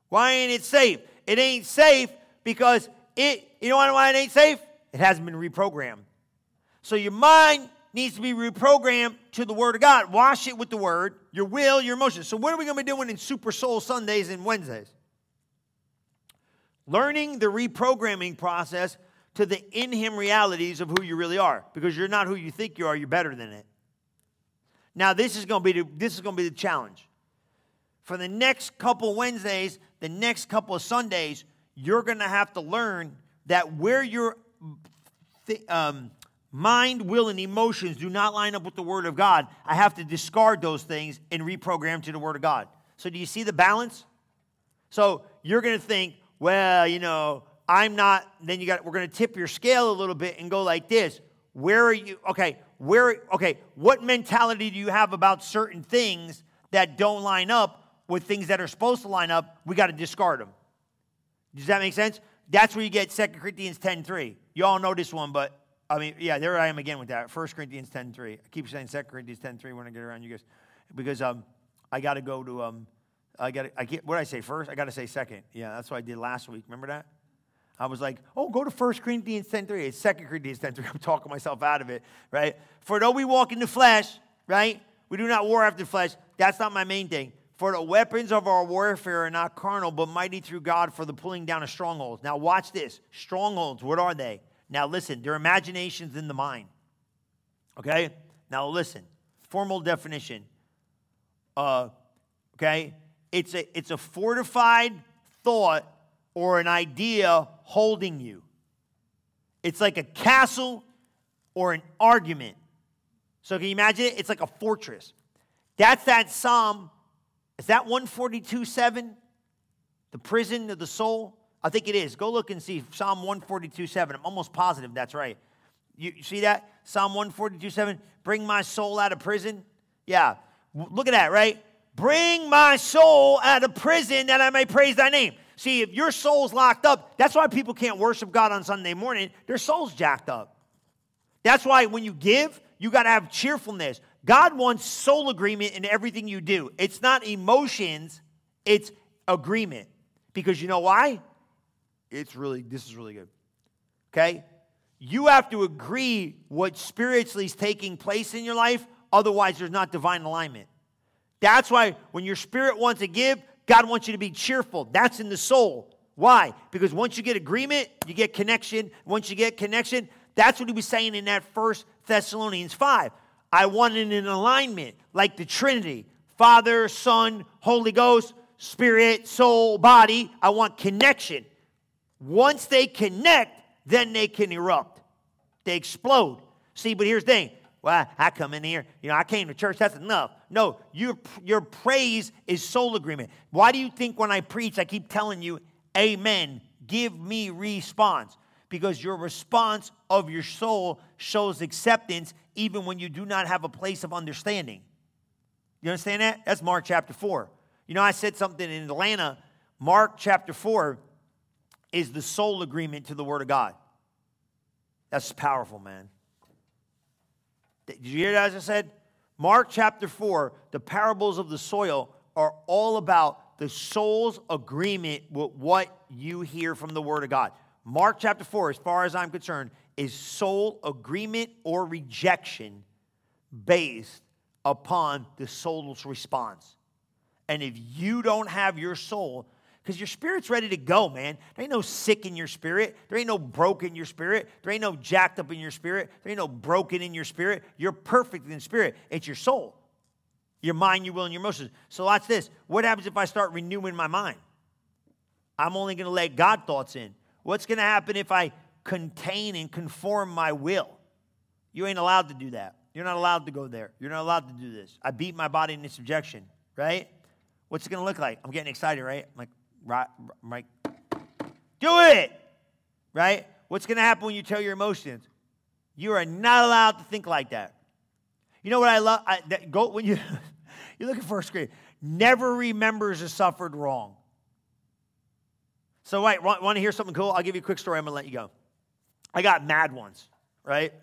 S2: Why ain't it safe? It ain't safe because it, you know why it ain't safe? It hasn't been reprogrammed. So your mind needs to be reprogrammed to the Word of God. Wash it with the Word, your will, your emotions. So, what are we going to be doing in Super Soul Sundays and Wednesdays? Learning the reprogramming process to the in Him realities of who you really are, because you're not who you think you are. You're better than it. Now, this is going to be the, this is going to be the challenge. For the next couple Wednesdays, the next couple of Sundays, you're going to have to learn that where your um, mind, will, and emotions do not line up with the Word of God, I have to discard those things and reprogram to the Word of God. So, do you see the balance? So, you're going to think, well, you know, I'm not, then you got, we're going to tip your scale a little bit and go like this. Where are you? Okay, where, okay, what mentality do you have about certain things that don't line up with things that are supposed to line up? We got to discard them. Does that make sense? That's where you get 2 Corinthians 10.3. You all know this one, but I mean, yeah, there I am again with that. 1 Corinthians 10.3. I keep saying 2 Corinthians 10.3 when I get around you guys. Because um, I got to go to, um, I got I get, what did I say first? I got to say second. Yeah, that's what I did last week. Remember that? I was like, oh, go to 1 Corinthians 10 3. It's 2 Corinthians 10.3. [LAUGHS] I'm talking myself out of it, right? For though we walk in the flesh, right? We do not war after the flesh. That's not my main thing. For the weapons of our warfare are not carnal, but mighty through God for the pulling down of strongholds. Now, watch this. Strongholds, what are they? Now, listen, they're imaginations in the mind. Okay? Now, listen. Formal definition. Uh, okay? It's a, it's a fortified thought or an idea holding you. It's like a castle or an argument. So, can you imagine it? It's like a fortress. That's that Psalm. Is that 142 7? The prison of the soul? I think it is. Go look and see Psalm 142 7. I'm almost positive that's right. You, you see that? Psalm 142 7. Bring my soul out of prison. Yeah. Look at that, right? Bring my soul out of prison that I may praise thy name. See, if your soul's locked up, that's why people can't worship God on Sunday morning. Their soul's jacked up. That's why when you give, you got to have cheerfulness. God wants soul agreement in everything you do. It's not emotions, it's agreement. Because you know why? it's really, this is really good. Okay? You have to agree what spiritually is taking place in your life, otherwise, there's not divine alignment. That's why when your spirit wants to give, God wants you to be cheerful. That's in the soul. Why? Because once you get agreement, you get connection. Once you get connection, that's what he was saying in that first Thessalonians 5. I wanted an alignment like the Trinity Father, Son, Holy Ghost, Spirit, soul, body. I want connection. Once they connect, then they can erupt. They explode. See, but here's the thing. Well, I come in here, you know, I came to church, that's enough. No, your, your praise is soul agreement. Why do you think when I preach, I keep telling you, Amen, give me response? Because your response of your soul shows acceptance even when you do not have a place of understanding. You understand that? That's Mark chapter 4. You know, I said something in Atlanta. Mark chapter 4 is the soul agreement to the Word of God. That's powerful, man. Did you hear that as I said? Mark chapter 4, the parables of the soil are all about the soul's agreement with what you hear from the Word of God. Mark chapter 4, as far as I'm concerned, is soul agreement or rejection based upon the soul's response. And if you don't have your soul, because your spirit's ready to go, man. There ain't no sick in your spirit. There ain't no broken in your spirit. There ain't no jacked up in your spirit. There ain't no broken in your spirit. You're perfect in spirit. It's your soul, your mind, your will, and your emotions. So watch this. What happens if I start renewing my mind? I'm only going to let God thoughts in. What's going to happen if I contain and conform my will? You ain't allowed to do that. You're not allowed to go there. You're not allowed to do this. I beat my body into subjection, right? What's it going to look like? I'm getting excited, right? I'm like, right, right. Do it, right? What's going to happen when you tell your emotions? You are not allowed to think like that. You know what I love? I, that, go when you [LAUGHS] you're looking for a grade. Never remembers a suffered wrong. So, wait, want, want to hear something cool? I'll give you a quick story. I'm to let you go. I got mad once, right?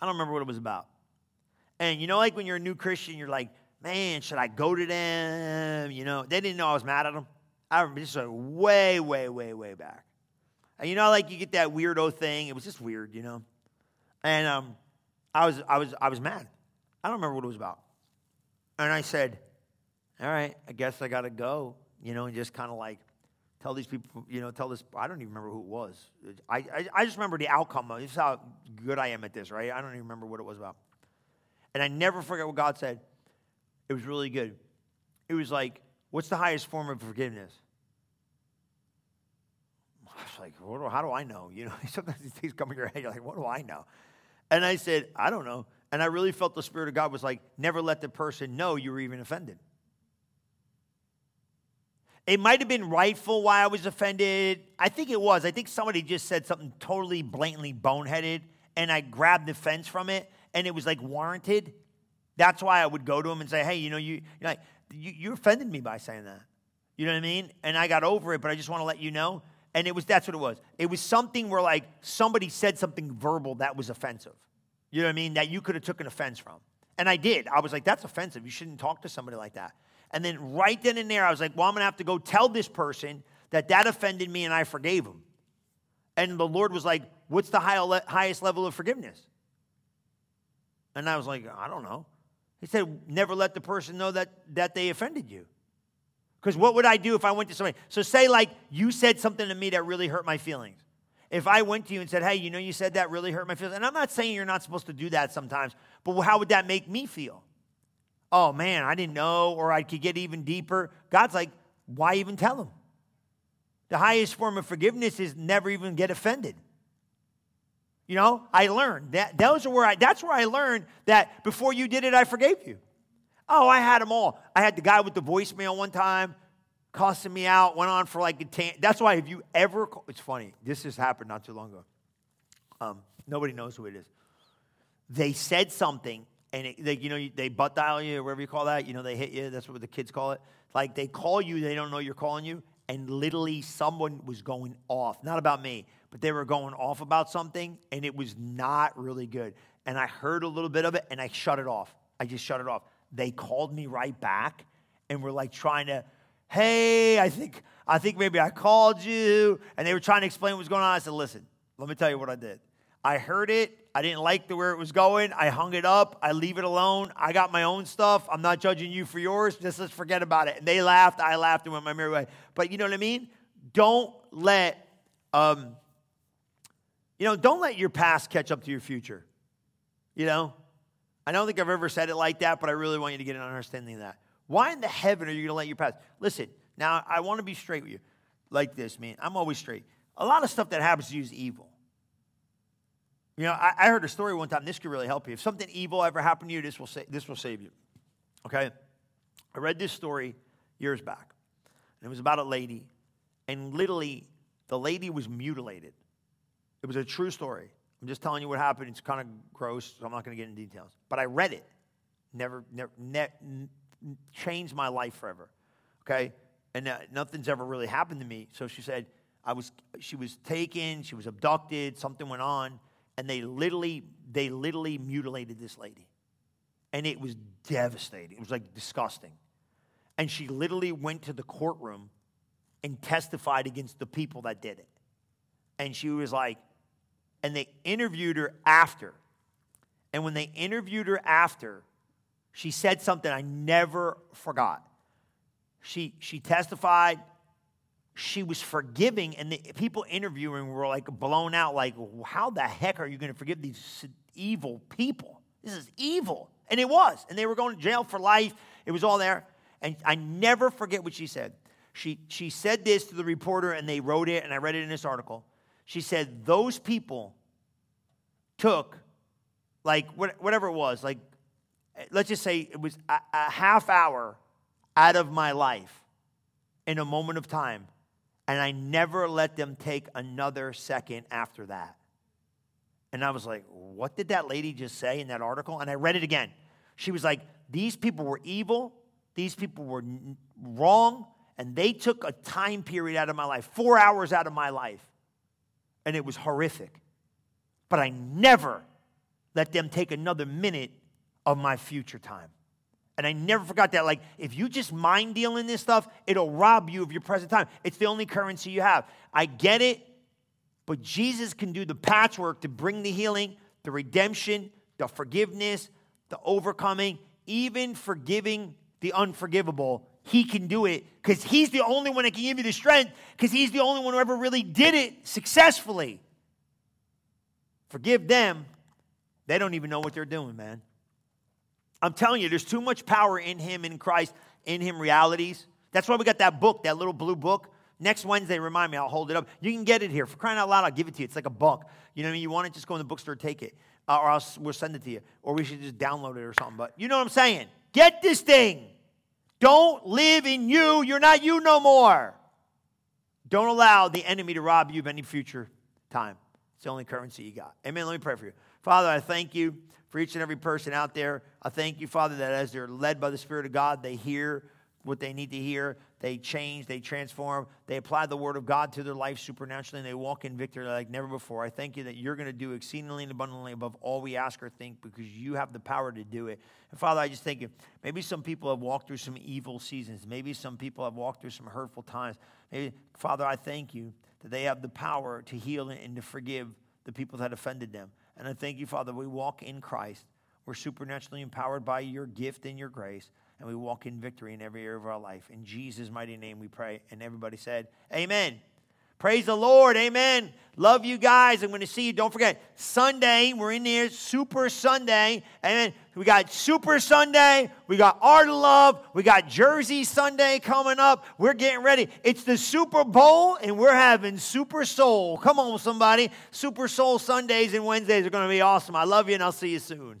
S2: I don't remember what it was about. And you know, like when you're a new Christian, you're like, man, should I go to them? You know, they didn't know I was mad at them. I remember this was way, way, way, way back. And you know, like you get that weirdo thing. It was just weird, you know. And um, I was, I was, I was mad. I don't remember what it was about. And I said, "All right, I guess I got to go." You know, and just kind of like tell these people, you know, tell this. I don't even remember who it was. I, I, I just remember the outcome. This is how good I am at this, right? I don't even remember what it was about. And I never forget what God said. It was really good. It was like, what's the highest form of forgiveness? I was like, do, how do I know? You know, [LAUGHS] sometimes these things come in your head. You're like, what do I know? And I said, I don't know. And I really felt the Spirit of God was like, never let the person know you were even offended. It might have been rightful why I was offended. I think it was. I think somebody just said something totally blatantly boneheaded, and I grabbed the fence from it, and it was like warranted. That's why I would go to him and say, "Hey, you know, you you like you, you offended me by saying that." You know what I mean? And I got over it, but I just want to let you know. And it was that's what it was. It was something where like somebody said something verbal that was offensive. You know what I mean? That you could have taken offense from. And I did. I was like, that's offensive. You shouldn't talk to somebody like that. And then right then and there, I was like, well, I'm going to have to go tell this person that that offended me and I forgave him. And the Lord was like, what's the high, highest level of forgiveness? And I was like, I don't know. He said, never let the person know that, that they offended you. Because what would I do if I went to somebody? So, say, like, you said something to me that really hurt my feelings. If I went to you and said, hey, you know, you said that really hurt my feelings, and I'm not saying you're not supposed to do that sometimes, but how would that make me feel? Oh man, I didn't know, or I could get even deeper. God's like, why even tell him? The highest form of forgiveness is never even get offended. You know, I learned that those are where I that's where I learned that before you did it, I forgave you. Oh, I had them all. I had the guy with the voicemail one time, cussing me out, went on for like a ten. That's why if you ever, it's funny. This has happened not too long ago. Um, nobody knows who it is. They said something and it, they, you know, they butt dial you or whatever you call that. You know, they hit you. That's what the kids call it. Like they call you, they don't know you're calling you, and literally someone was going off. Not about me, but they were going off about something, and it was not really good. And I heard a little bit of it, and I shut it off. I just shut it off. They called me right back, and were like trying to, hey, I think, I think maybe I called you, and they were trying to explain what was going on. I said, listen, let me tell you what I did. I heard it. I didn't like the where it was going. I hung it up. I leave it alone. I got my own stuff. I'm not judging you for yours. Just let's forget about it. And they laughed. I laughed and went my merry way. But you know what I mean? don't let, um, you know, don't let your past catch up to your future. You know, I don't think I've ever said it like that, but I really want you to get an understanding of that. Why in the heaven are you going to let your past? Listen, now I want to be straight with you, like this, man. I'm always straight. A lot of stuff that happens to you is evil. You know, I, I heard a story one time. This could really help you. If something evil ever happened to you, this will sa- this will save you. Okay, I read this story years back, and it was about a lady, and literally, the lady was mutilated. It was a true story. I'm just telling you what happened. It's kind of gross, so I'm not going to get into details. But I read it. Never, never, ne- changed my life forever. Okay, and uh, nothing's ever really happened to me. So she said, I was, she was taken, she was abducted, something went on, and they literally, they literally mutilated this lady. And it was devastating. It was like disgusting. And she literally went to the courtroom and testified against the people that did it. And she was like, and they interviewed her after. And when they interviewed her after, she said something I never forgot. She, she testified, she was forgiving, and the people interviewing were like blown out, like, how the heck are you going to forgive these evil people? This is evil. And it was. And they were going to jail for life. It was all there. And I never forget what she said. She, she said this to the reporter, and they wrote it, and I read it in this article. She said, Those people took, like, whatever it was, like, let's just say it was a, a half hour out of my life in a moment of time, and I never let them take another second after that. And I was like, what did that lady just say in that article? And I read it again. She was like, these people were evil, these people were wrong, and they took a time period out of my life, four hours out of my life, and it was horrific. But I never let them take another minute of my future time. And I never forgot that. Like, if you just mind dealing this stuff, it'll rob you of your present time. It's the only currency you have. I get it, but Jesus can do the patchwork to bring the healing, the redemption, the forgiveness, the overcoming, even forgiving the unforgivable. He can do it because He's the only one that can give you the strength because He's the only one who ever really did it successfully. Forgive them. They don't even know what they're doing, man. I'm telling you, there's too much power in Him, in Christ, in Him realities. That's why we got that book, that little blue book. Next Wednesday, remind me, I'll hold it up. You can get it here. For crying out loud, I'll give it to you. It's like a book. You know what I mean? You want it, just go in the bookstore, take it. Uh, or else we'll send it to you. Or we should just download it or something. But you know what I'm saying? Get this thing. Don't live in you. You're not you no more. Don't allow the enemy to rob you of any future time. It's the only currency you got. Amen. Let me pray for you. Father, I thank you for each and every person out there. I thank you, Father, that as they're led by the Spirit of God, they hear what they need to hear. They change, they transform, they apply the word of God to their life supernaturally, and they walk in victory like never before. I thank you that you're going to do exceedingly and abundantly above all we ask or think because you have the power to do it. And Father, I just thank you. Maybe some people have walked through some evil seasons. Maybe some people have walked through some hurtful times. Maybe, Father, I thank you that they have the power to heal and to forgive the people that offended them. And I thank you, Father, we walk in Christ. We're supernaturally empowered by your gift and your grace, and we walk in victory in every area of our life. In Jesus' mighty name we pray. And everybody said, Amen. Praise the Lord. Amen. Love you guys. I'm going to see you. Don't forget, Sunday, we're in here, Super Sunday. Amen. We got Super Sunday. We got Art of Love. We got Jersey Sunday coming up. We're getting ready. It's the Super Bowl, and we're having Super Soul. Come on, somebody. Super Soul Sundays and Wednesdays are going to be awesome. I love you, and I'll see you soon.